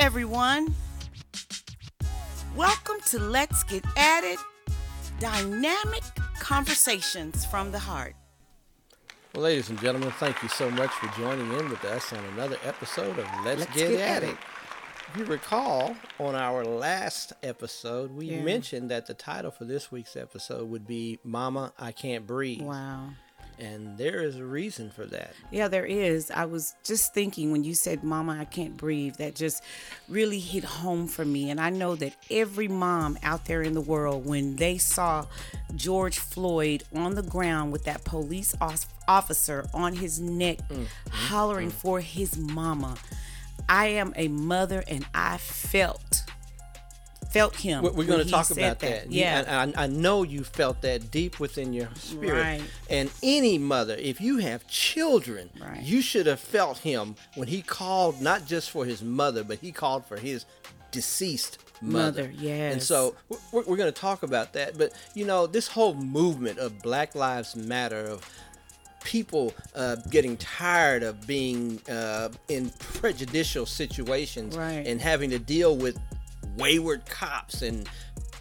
everyone. Welcome to Let's Get At It Dynamic Conversations from the Heart. Well, ladies and gentlemen, thank you so much for joining in with us on another episode of Let's, Let's Get, Get At At It. If you recall, on our last episode, we Yeah. mentioned that the title for this week's episode would be Mama, I Can't Breathe. Wow. And there is a reason for that. Yeah, there is. I was just thinking when you said, Mama, I can't breathe, that just really hit home for me. And I know that every mom out there in the world, when they saw George Floyd on the ground with that police officer on his neck mm-hmm. hollering for his mama, I am a mother and I felt. Felt him. We're, going to talk about that. You- Yeah. and I, I know you felt that deep within your spirit. Right. And any mother, if you have children, Right. you should have felt him when he called not just for his mother, but he called for his deceased mother. Mother, And so we're, we're going to talk about that. But, you know, this whole movement of Black Lives Matter, of people uh, getting tired of being uh, in prejudicial situations Right. and having to deal with wayward cops and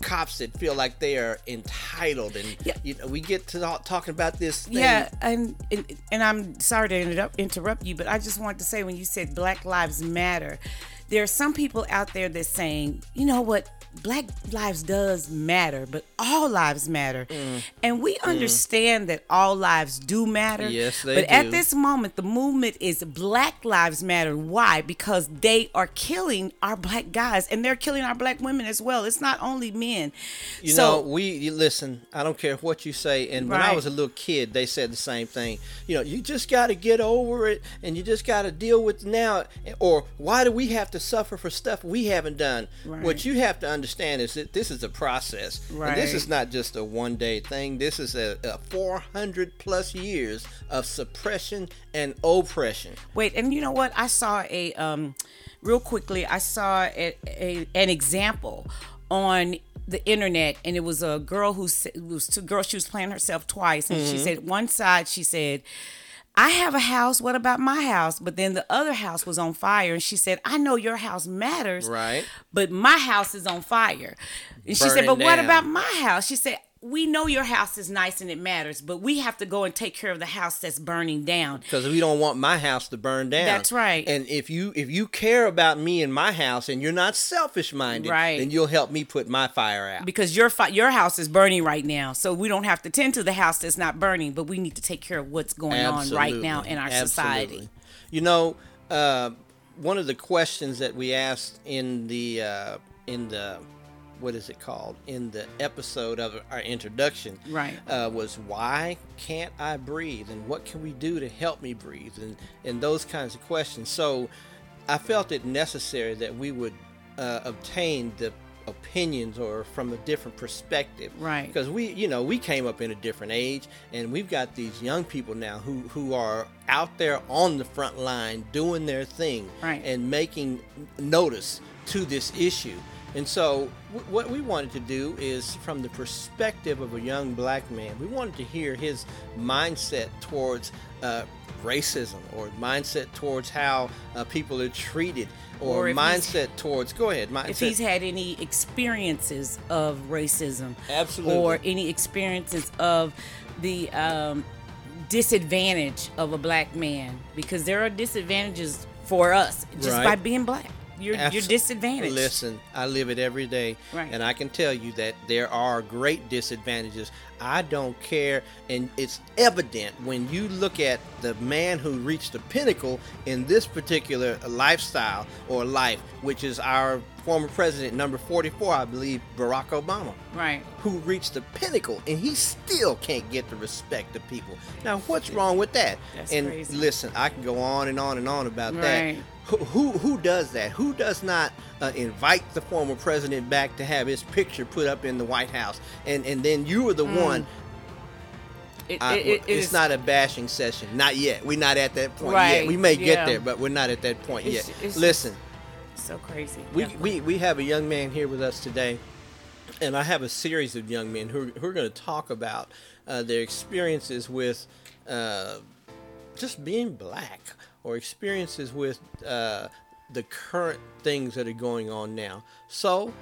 cops that feel like they are entitled and Yeah. you know we get to talk, talking about this thing. Yeah, and, and and I'm sorry to interrupt, interrupt you, but I just wanted to say when you said Black Lives Matter, there are some people out there that's saying, you know what, Black lives does matter, but all lives matter, Mm. and we understand that all lives do matter. Yes, they But at this moment, the movement is Black Lives Matter. Why? Because they are killing our black guys, and they're killing our black women as well. It's not only men. You so, know, we you listen. I don't care what you say. And when I was a little kid, they said the same thing. You know, you just got to get over it, and you just got to deal with now. Or why do we have to suffer for stuff we haven't done? Right. What you have to understand is that this is a process, and this is not just a one day thing. This is a, a 400 plus years of suppression and oppression. Wait, and you know what? I saw a um, real quickly. I saw a, a an example on the internet, and it was a girl who was two girls. She was playing herself twice, and she said one side she said. I have a house. What about my house? But then the other house was on fire, and she said, "I know your house matters, Right. But my house is on fire." And she said, Burning "But what about my house?" She said, "We know your house is nice and it matters, but we have to go and take care of the house that's burning down." because we don't want my house to burn down. That's right. And if you if you care about me and my house, and you're not selfish minded, Right. then you'll help me put my fire out. because your fi- your house is burning right now, so we don't have to tend to the house that's not burning, but we need to take care of what's going on right now in our Absolutely. society. You know, uh, one of the questions that we asked in the uh, in the what is it called in the episode of our introduction Right. uh, was why can't I breathe and what can we do to help me breathe and and those kinds of questions. So I felt it necessary that we would uh, obtain the opinions or from a different perspective Right. because we you know we came up in a different age and we've got these young people now who who are out there on the front line doing their thing Right. and making notice to this issue and so w- what we wanted to do is from the perspective of a young black man we wanted to hear his mindset towards uh, racism or mindset towards how uh, people are treated or, Or mindset towards go ahead mindset If he's had any experiences of racism, Absolutely. or any experiences of the um, disadvantage of a black man, because there are disadvantages for us just Right. by being black. You're you're disadvantaged. Listen, I live it every day, Right. and I can tell you that there are great disadvantages. I don't care, and it's evident when you look at the man who reached the pinnacle in this particular lifestyle or life, which is our former president, number 44, I believe, Barack Obama Right. who reached the pinnacle and he still can't get the respect of people. Now, what's wrong with that? That's and crazy. listen, I can go on and on and on about Right. that. Who, who who does that? Who does not uh, invite the former president back to have his picture put up in the White House? And and then you are the one. It, I- Mm. it- it it's is- not a bashing session. Not yet. We're not at that point Right, yet. We may yeah. get there, but we're not at that point It's- yet. it's- Listen, so crazy. we, Yeah. we, we have a young man here with us today, and I have a series of young men who, who are going to talk about uh, their experiences with uh, just being black or experiences with uh, the current things that are going on now. So,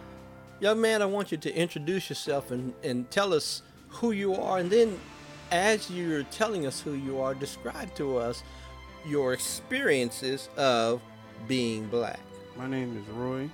young man, I want you to introduce yourself and, and tell us who you are. And then, as you're telling us who you are, describe to us your experiences of being black. My name is Roy,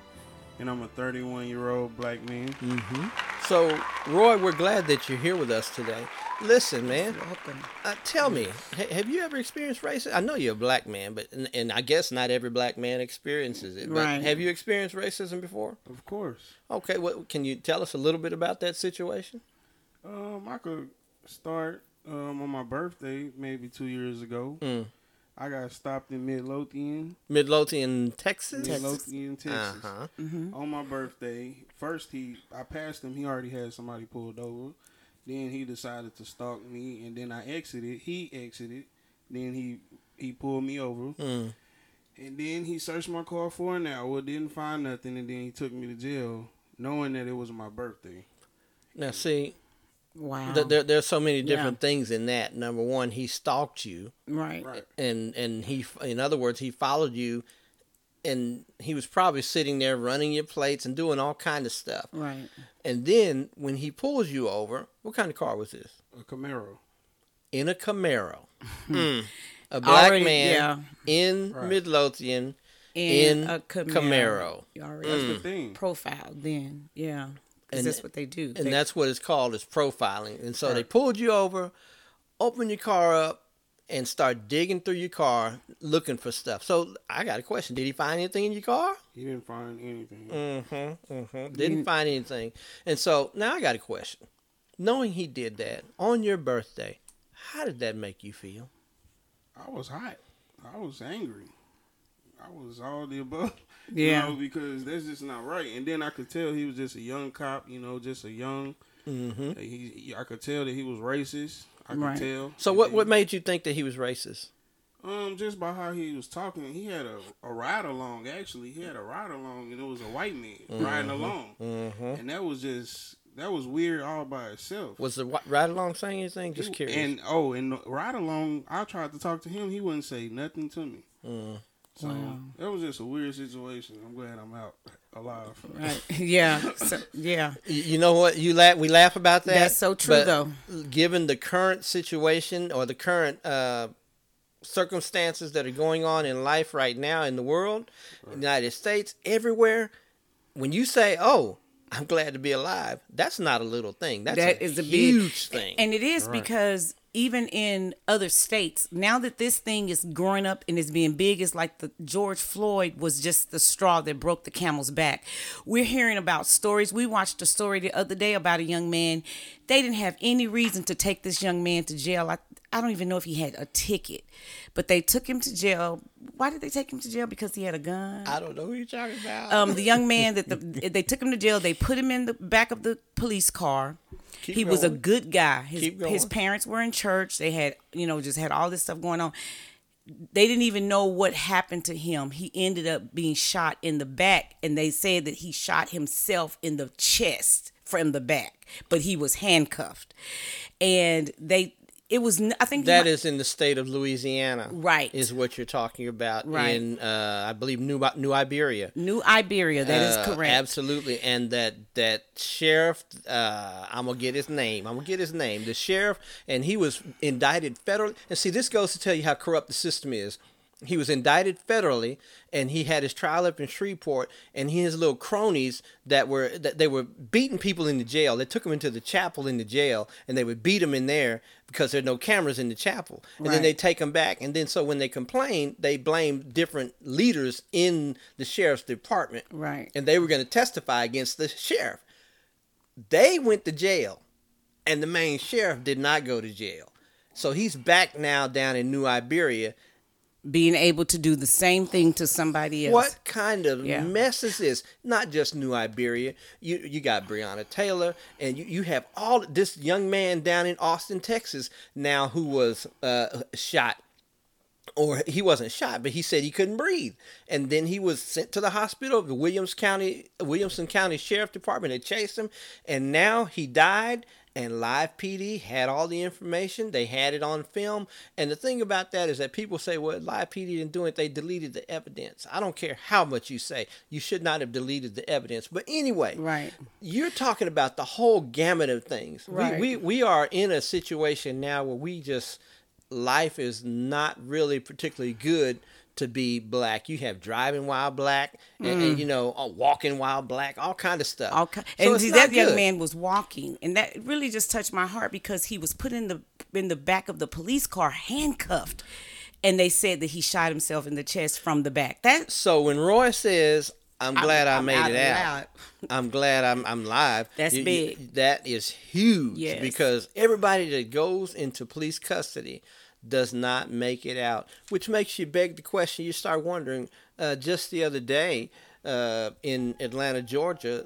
and I'm a 31 year old black man. Mm-hmm. So, Roy, we're glad that you're here with us today. Listen, man. Welcome. Uh, tell me, ha- have you ever experienced racism? I know you're a black man, but and, and I guess not every black man experiences it. But Right. Have you experienced racism before? Of course. Okay, what can you tell us a little bit about that situation? Um, I could start um, on my birthday, maybe two years ago. Mm. I got stopped in Midlothian, Midlothian, Texas. Midlothian, Texas. Uh-huh. On my birthday, first he, I passed him. He already had somebody pulled over. Then he decided to stalk me, and then I exited. He exited. Then he he pulled me over, Mm. and then he searched my car for an hour. Didn't find nothing, and then he took me to jail, knowing that it was my birthday. Now, see, Wow. th- there there's so many different things in that. Number one, he stalked you, right. Right. and and he, in other words, he followed you, and he was probably sitting there running your plates and doing all kind of stuff. Right. And then when he pulls you over, what kind of car was this? A Camaro. in a Camaro. Mm. A black Already- man yeah. in Right. Midlothian In, in a Camaro. Camaro. You already That's the thing. profiled then. Yeah. Because And- that's what they do. And They- that's what it's called is profiling. And so they pulled you over, opened your car up, and start digging through your car looking for stuff. So I got a question. Did he find anything in your car? He didn't find anything. Mm-hmm. mm-hmm. Didn't find anything. And so now I got a question. Knowing he did that on your birthday, how did that make you feel? I was hot. I was angry. I was all the above. Yeah. You know, because that's just not right. And then I could tell he was just a young cop, you know, just a young. Mm-hmm. He, I could tell that he was racist. I could Right. tell. So what then- what made you think that he was racist? Um, just by how he was talking, he had a, a ride along. Actually, he had a ride along, and it was a white man riding along, Mm-hmm. and that was just that was weird all by itself. Was the ride along saying anything? Just He- curious. And oh, and the ride along, I tried to talk to him. He wouldn't say nothing to me. Mm. So Wow. that was just a weird situation. I'm glad I'm out alive. Right. Yeah. So, yeah. You know what? You laugh. We laugh about that. That's so true, but though. Given the current situation or the current uh, circumstances that are going on in life right now in the world, United States, everywhere, when you say, "Oh, I'm glad to be alive," that's not a little thing. That's That a is a big- huge thing. And it is Right. because even in other states, now that this thing is growing up and is being big, it's like the George Floyd was just the straw that broke the camel's back. We're hearing about stories. We watched a story the other day about a young man. They didn't have any reason to take this young man to jail. I, I don't even know if he had a ticket, but they took him to jail. Why did they take him to jail? Because he had a gun. I don't know who you're talking about. um, the young man that the they took him to jail. They put him in the back of the police car. Keep he was a good guy. His his parents were in church. They had you know just had all this stuff going on. They didn't even know what happened to him. He ended up being shot in the back, and they said that he shot himself in the chest from the back, but he was handcuffed. And they, it was I think that you- is in the state of Louisiana, Right. Is what you're talking about Right. in, uh, I believe, New New Iberia. New Iberia. That is Uh, correct. Absolutely, and that that sheriff, uh, I'm gonna get his name. I'm gonna get his name. The sheriff, and he was indicted federally. And see, this goes to tell you how corrupt the system is. He was indicted federally, and he had his trial up in Shreveport, and he his little cronies that were that they were beating people in the jail. They took them into the chapel in the jail, and they would beat them in there because there are no cameras in the chapel. And then they take them back, and then so when they complain, they blame different leaders in the sheriff's department Right. and they were going to testify against the sheriff. They went to jail, and the main sheriff did not go to jail. So he's back now down in New Iberia. Being able to do the same thing to somebody else. What kind of Yeah. mess is this? Not just New Iberia. You you got Breonna Taylor, and you, you have all this young man down in Austin, Texas, now who was uh, shot or he wasn't shot, but he said he couldn't breathe. And then he was sent to the hospital. Of the Williams County, Williamson County Sheriff Department had chased him, and now he died. And Live PD had all the information. They had it on film. And the thing about that is that people say, well, Live PD didn't do it. They deleted the evidence. I don't care how much you say. You should not have deleted the evidence. But anyway, Right. you're talking about the whole gamut of things. Right. We, we we are in a situation now where we just life is not really particularly good to be black. You have driving while black, and, and, you know, uh, walking while black, all kind of stuff. Mm. All ki- So and see, that young man was walking, and that really just touched my heart because he was put in the in the back of the police car, handcuffed, and they said that he shot himself in the chest from the back. That So when Roy says, "I'm glad I I'm made out it out,". I'm glad I'm I'm live. That's you- you- big. that is huge Yes. because everybody that goes into police custody does not make it out, which makes you beg the question. You start wondering. Uh, just the other day. Uh, in Atlanta, Georgia,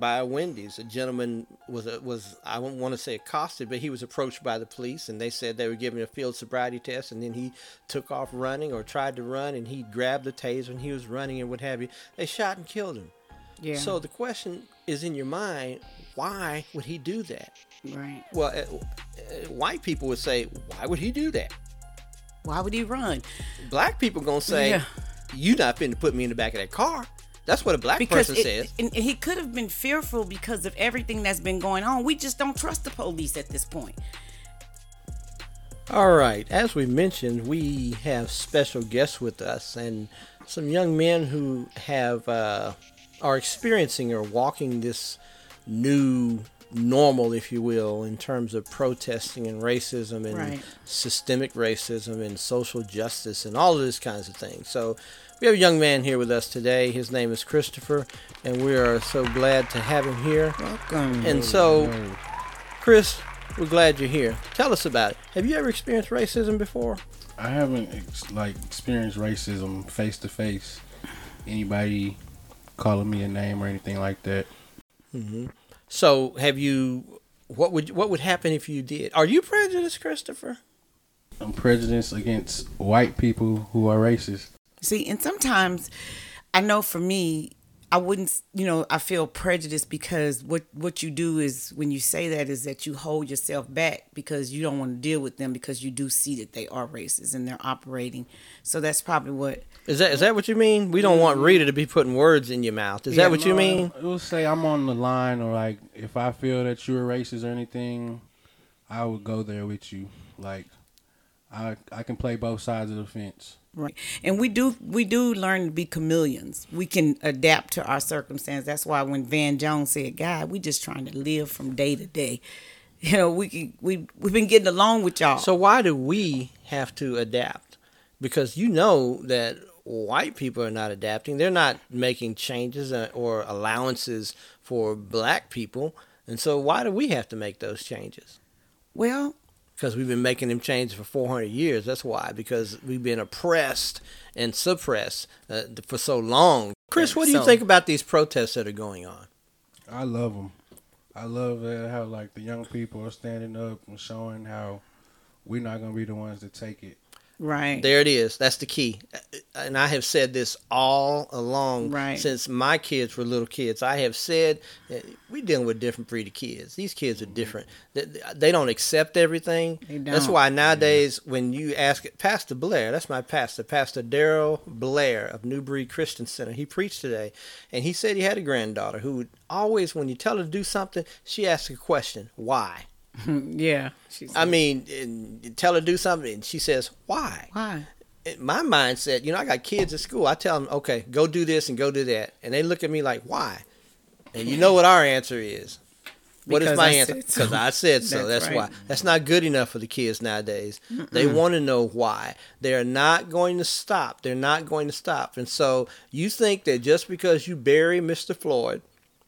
by a Wendy's, a gentleman was was I wouldn't want to say accosted, but he was approached by the police, and they said they were giving a field sobriety test, and then he took off running or tried to run, and he grabbed the taser and he was running and what have you. They shot and killed him. yeah, So the question is in your mind, why would he do that? Right. Well, uh, uh, white people would say, why would he do that? Why would he run? Black people gonna say, Yeah. you not finna put me in the back of that car. That's what a black Because person it- says. and, and he could have been fearful because of everything that's been going on. We just don't trust the police at this point. All right, as we mentioned, we have special guests with us and some young men who have uh, are experiencing or walking this new normal, if you will, in terms of protesting and racism and Right. systemic racism and social justice and all of these kinds of things. So we have a young man here with us today. His name is Christopher, and we are so glad to have him here. Welcome. And so, Chris, we're glad you're here. Tell us about it. Have you ever experienced racism before? I haven't ex- like experienced racism face to face. Anybody calling me a name or anything like that. Mm-hmm. So, have you? What would what would happen if you did? Are you prejudiced, Christopher? I'm prejudiced against white people who are racist. See, and sometimes I know for me, I wouldn't, you know, I feel prejudiced because what what you do is when you say that is that you hold yourself back because you don't want to deal with them because you do see that they are racist and they're operating. So that's probably what. Is that is that what you mean? We don't want Rita to be putting words in your mouth. Is Yeah, that what you No, mean? It will say I'm on the line, or like if I feel that you're racist or anything, I would go there with you. Like I I can play both sides of the fence. Right. And we do we do learn to be chameleons. We can adapt to our circumstance. That's why when Van Jones said, God, we just trying to live from day to day. You know, we can, we we've been getting along with y'all. So why do we have to adapt? Because you know that white people are not adapting. They're not making changes uh, or allowances for black people. And so why do we have to make those changes? well, because we've been making them change for 400 years. That's why, because we've been oppressed and suppressed uh, for so long. Chris, what do you So- think about these protests that are going on? I love them. I love uh, how like the young people are standing up and showing how we're not gonna be the ones to take it. Right. There it is. That's the key. And I have said this all along Right. since my kids were little kids. I have said eh, we're dealing with different breed of kids. These kids are different. They, they don't accept everything. They That's don't. why nowadays when you ask Pastor Blair, that's my pastor, Pastor Daryl Blair of New Breed Christian Center. He preached today, and he said he had a granddaughter who would always, when you tell her to do something, she asks a question, why? yeah. I mean, and tell her to do something, and she says, why? why? my mindset, you know, I got kids at school. I tell them, okay, go do this and go do that, and they look at me like, why? And you know what our answer is? What is Because my I answer? said so. Because I said so. That's That's, right. why. That's not good enough for the kids nowadays. They want to know why. They're not going to stop. They're not going to stop. And so you think that just because you bury Mr. Floyd,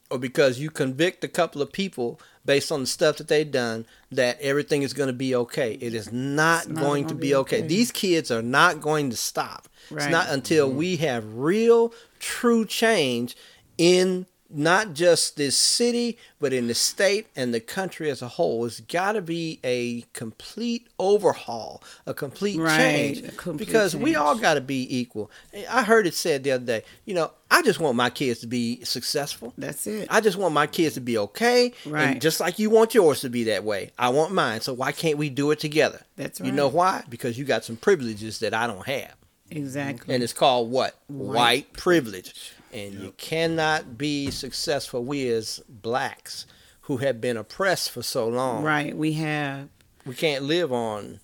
or because you convict a couple of people based on the stuff that they've done, that everything is going to be okay. It is not, not going gonna be be okay. okay. These kids are not going to stop. Right. It's not until mm-hmm. we have real, true change in not just this city, but in the state and the country as a whole. It's got to be a complete overhaul, a complete Right, change, a complete because we all got to be equal. I heard it said the other day. You know, I just want my kids to be successful. That's it. I just want my kids to be okay, Right. And just like you want yours to be that way, I want mine. So why can't we do it together? That's right. You know why? Because you got some privileges that I don't have exactly. and it's called what? White, White. privilege. And you cannot be successful. We as blacks who have been oppressed for so long, right. We have. we can't live on.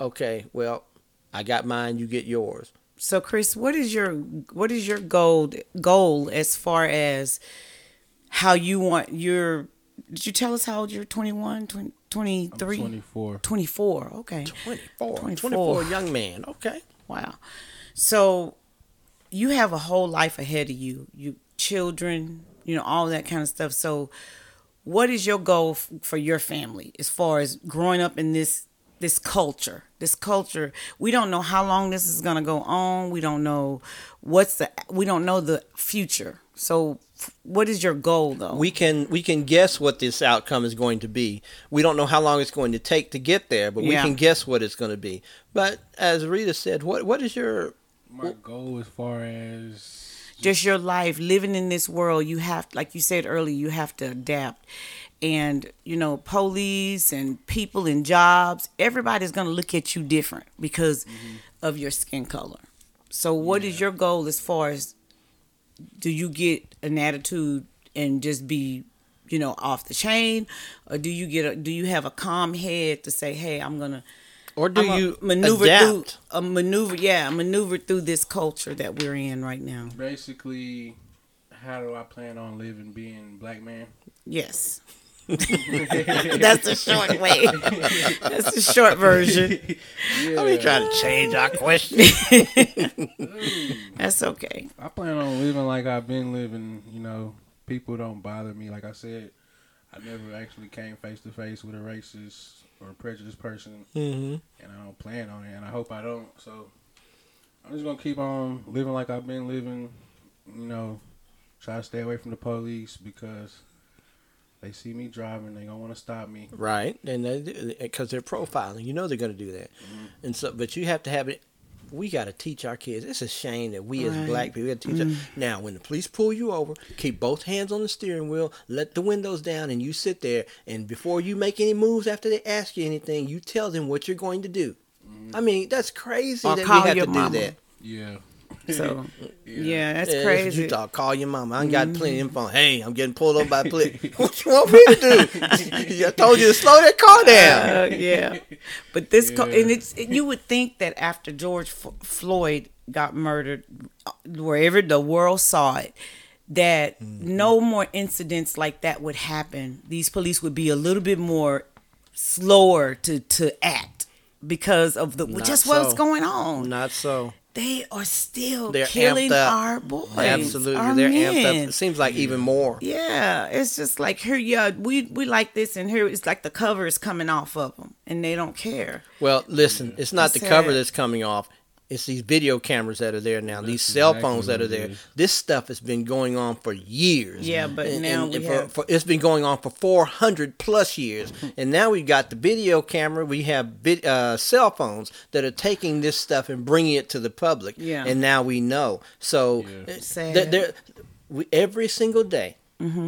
Okay, well, I got mine. You get yours. So, Chris, what is your what is your goal goal as far as how you want your? Did you tell us how old you're? 21, 20, I'm 23? 24. 24. Okay. 24. 24. 24, young man. Okay. Wow. So you have a whole life ahead of you. You children, you know, all that kind of stuff. So what is your goal f- for your family as far as growing up in this this culture? This culture, we don't know how long this is going to go on. We don't know what's the we don't know the future. So what is your goal though? We can we can guess what this outcome is going to be. We don't know how long it's going to take to get there, but we Yeah. can guess what it's going to be. But as Rita said, what what is your My goal as far as just your life living in this world you have like you said earlier you have to adapt. And you know police and people and jobs everybody's going to look at you different because mm-hmm. of your skin color. So what is your goal as far as do you get an attitude and just be you know off the chain? Or do you get a do you have a calm head to say hey i'm gonna or do I'm gonna you maneuver adapt? through a maneuver yeah maneuver through this culture that we're in right now basically how do I plan on living being black man? Yes. That's the short way. That's the short version. I mean, trying to change our question. That's okay. I plan on living like I've been living. You know, people don't bother me. Like I said, I never actually came face to face with a racist or a prejudiced person, hmm and I don't plan on it, and I hope I don't. So I'm just gonna keep on living like I've been living. You know, try to stay away from the police because they see me driving, they gonna want to stop me. Right, and they because they're profiling, you know they're going to do that, and so but you have to have it. We got to teach our kids. It's a shame that we as black people got to teach. them. Mm. Now, when the police pull you over, keep both hands on the steering wheel, let the windows down, and you sit there. And before you make any moves after they ask you anything, you tell them what you're going to do. Mm. I mean, that's crazy Or that call we have to mama. do that. Yeah. So yeah, that's Yeah, crazy. Mm-hmm. You talk, call your mama. I ain't got plenty of phone. Hey, I'm getting pulled over by police. what you want me to do? I told you to slow that car down. Uh, yeah, but this Yeah. and it's you would think that after George F- Floyd got murdered, uh, wherever the world saw it, that Mm-hmm. no more incidents like that would happen. These police would be a little bit more slower to to act because of the Not just what's so. going on. Not so. They are still They're killing our boys. Absolutely, our they're men. amped up. It seems like even more. Yeah, it's just like here, yeah, we we like this, and here it's like the cover is coming off of them, and they don't care. Well, listen, it's not the It's cover that's coming off. It's these video cameras that are there now. these cell exactly phones that are there. This stuff has been going on for years. Yeah, but now we for, have- for- it's been going on for 400 plus years. and now we've got the video camera. We have vid, uh, cell phones that are taking this stuff and bringing it to the public. Yeah. And now we know. So Yeah. Sad. th- there- we, every single day,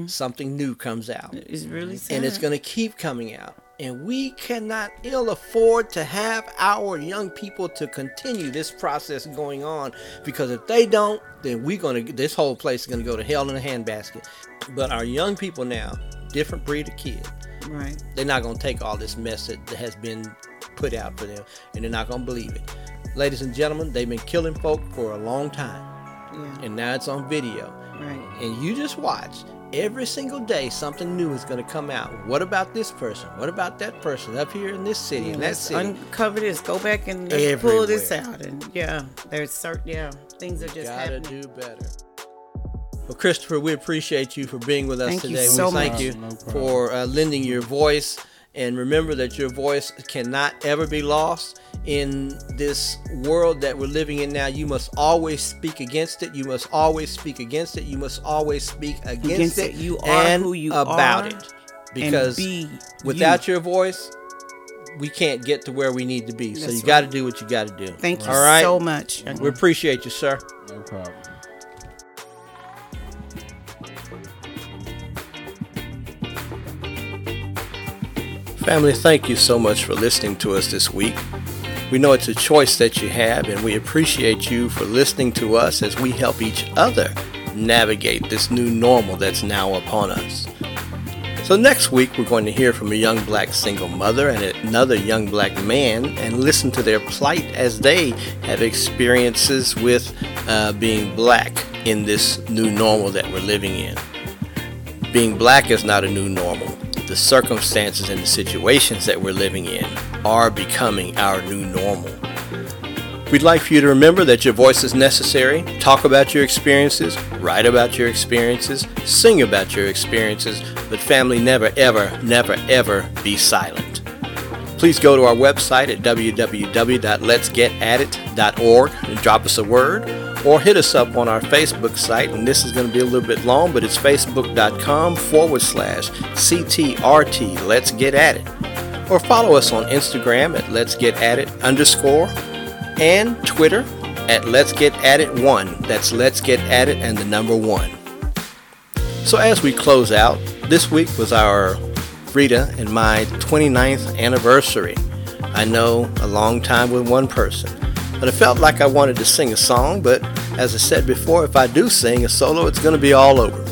something new comes out It's really sad. and it's going to keep coming out. And we cannot ill afford to have our young people to continue this process going on because if they don't, then we're going to this whole place is going to go to hell in a handbasket. But our young people now, different breed of kid, right. they're not going to take all this mess that has been put out for them, and they're not going to believe it. Ladies and gentlemen, they've been killing folk for a long time, Yeah. and now it's on video Right. and you just watch every single day something new is going to come out. What about this person? What about that person up here in this city Yeah, in that city? uncover this. Go back and pull this out. And yeah, there's certain yeah things are just gotta happening. do better. Well christopher we appreciate you for being with us Thank you today. So we thank you No for uh, lending your voice And remember that your voice cannot ever be lost in this world that we're living in now. You must always speak against it. You must always speak against it. You must always speak against, Against it. it. You are and who you about are, it. Because be without you. your voice, we can't get to where we need to be. so That's you got to do what you got to do. Thank you All right. so much. We appreciate you, sir. No problem. Family, thank you so much for listening to us this week. We know it's a choice that you have, and we appreciate you for listening to us as we help each other navigate this new normal that's now upon us. So, next week, we're going to hear from a young black single mother and another young black man and listen to their plight as they have experiences with uh, being black in this new normal that we're living in. Being black is not a new normal. The circumstances and the situations that we're living in are becoming our new normal. We'd like for you to remember that your voice is necessary. Talk about your experiences, write about your experiences, sing about your experiences, but family never, ever, never, ever be silent. Please go to our website at www.letsgetatit.org and drop us a word or hit us up on our Facebook site. And this is going to be a little bit long, but it's facebook.com forward slash CTRT. Let's get at it. Or follow us on Instagram at Let's Get At It underscore and Twitter at Let's Get At It One. That's Let's Get At It and the number one. So as we close out, this week was our Rita and my 29th anniversary. I know a long time with one person, but I felt like I wanted to sing a song, but as I said before, if I do sing a solo, it's going to be all over.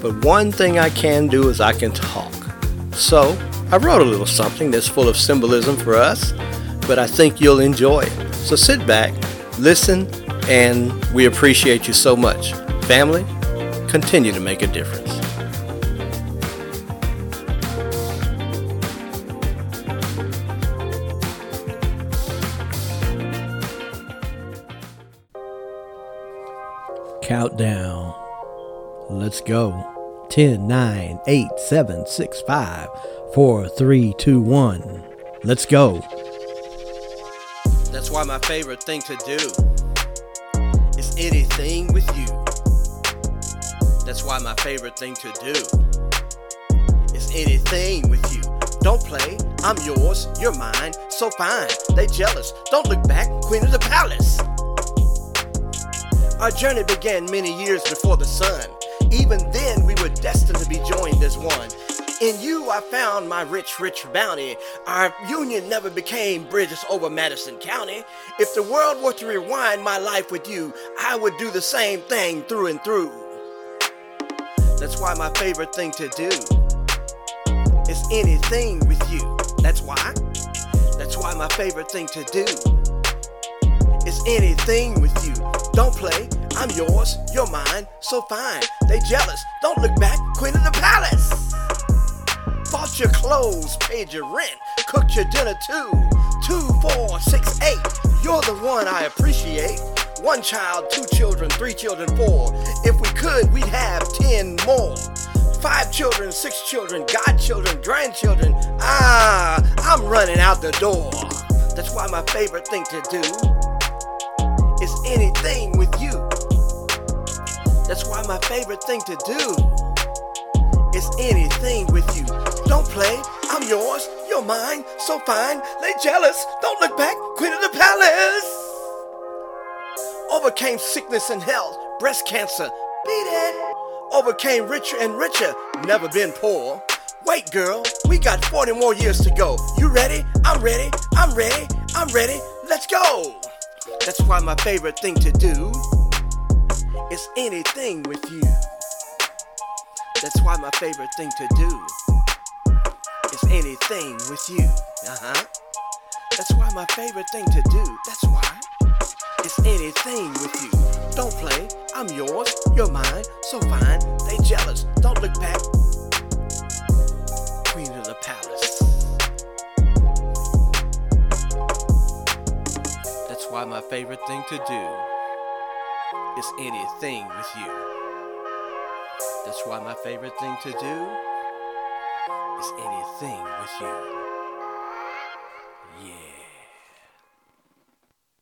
But one thing I can do is I can talk. So I wrote a little something that's full of symbolism for us, but I think you'll enjoy it. So sit back, listen, and we appreciate you so much. Family, continue to make a difference. Countdown. Let's go. 10, 9, 8, 7, 6, 5, 4, 3, 2, 1. Let's go. That's why my favorite thing to do is anything with you. That's why my favorite thing to do is anything with you. Don't play, I'm yours, you're mine, so fine. They jealous, don't look back, queen of the palace. Our journey began many years before the sun. Even then, we were destined to be joined as one. In you, I found my rich, rich bounty. Our union never became bridges over Madison County. If the world were to rewind my life with you, I would do the same thing through and through. That's why my favorite thing to do is anything with you. That's why. That's why my favorite thing to do is anything with you. Don't play, I'm yours, you're mine, so fine. They jealous, don't look back, queen of the palace. Bought your clothes, paid your rent, cooked your dinner too. Two, four, six, eight, you're the one I appreciate. One child, two children, three children, four. If we could, we'd have ten more. Five children, six children, godchildren, grandchildren. Ah, I'm running out the door. That's why my favorite thing to do anything with you. That's why my favorite thing to do is anything with you. Don't play, I'm yours, you're mine, so fine. They jealous, don't look back, queen of the palace. Overcame sickness and health, breast cancer, beat it. Overcame richer and richer, never been poor. Wait, girl, we got 40 more years to go. You ready? I'm ready, I'm ready, I'm ready. Let's go. That's why my favorite thing to do is anything with you. That's why my favorite thing to do is anything with you. Uh huh. That's why my favorite thing to do. That's why it's anything with you. Don't play. I'm yours. You're mine. So fine. They jealous. Don't look back. Why my favorite thing to do is anything with you. That's why my favorite thing to do is anything with you.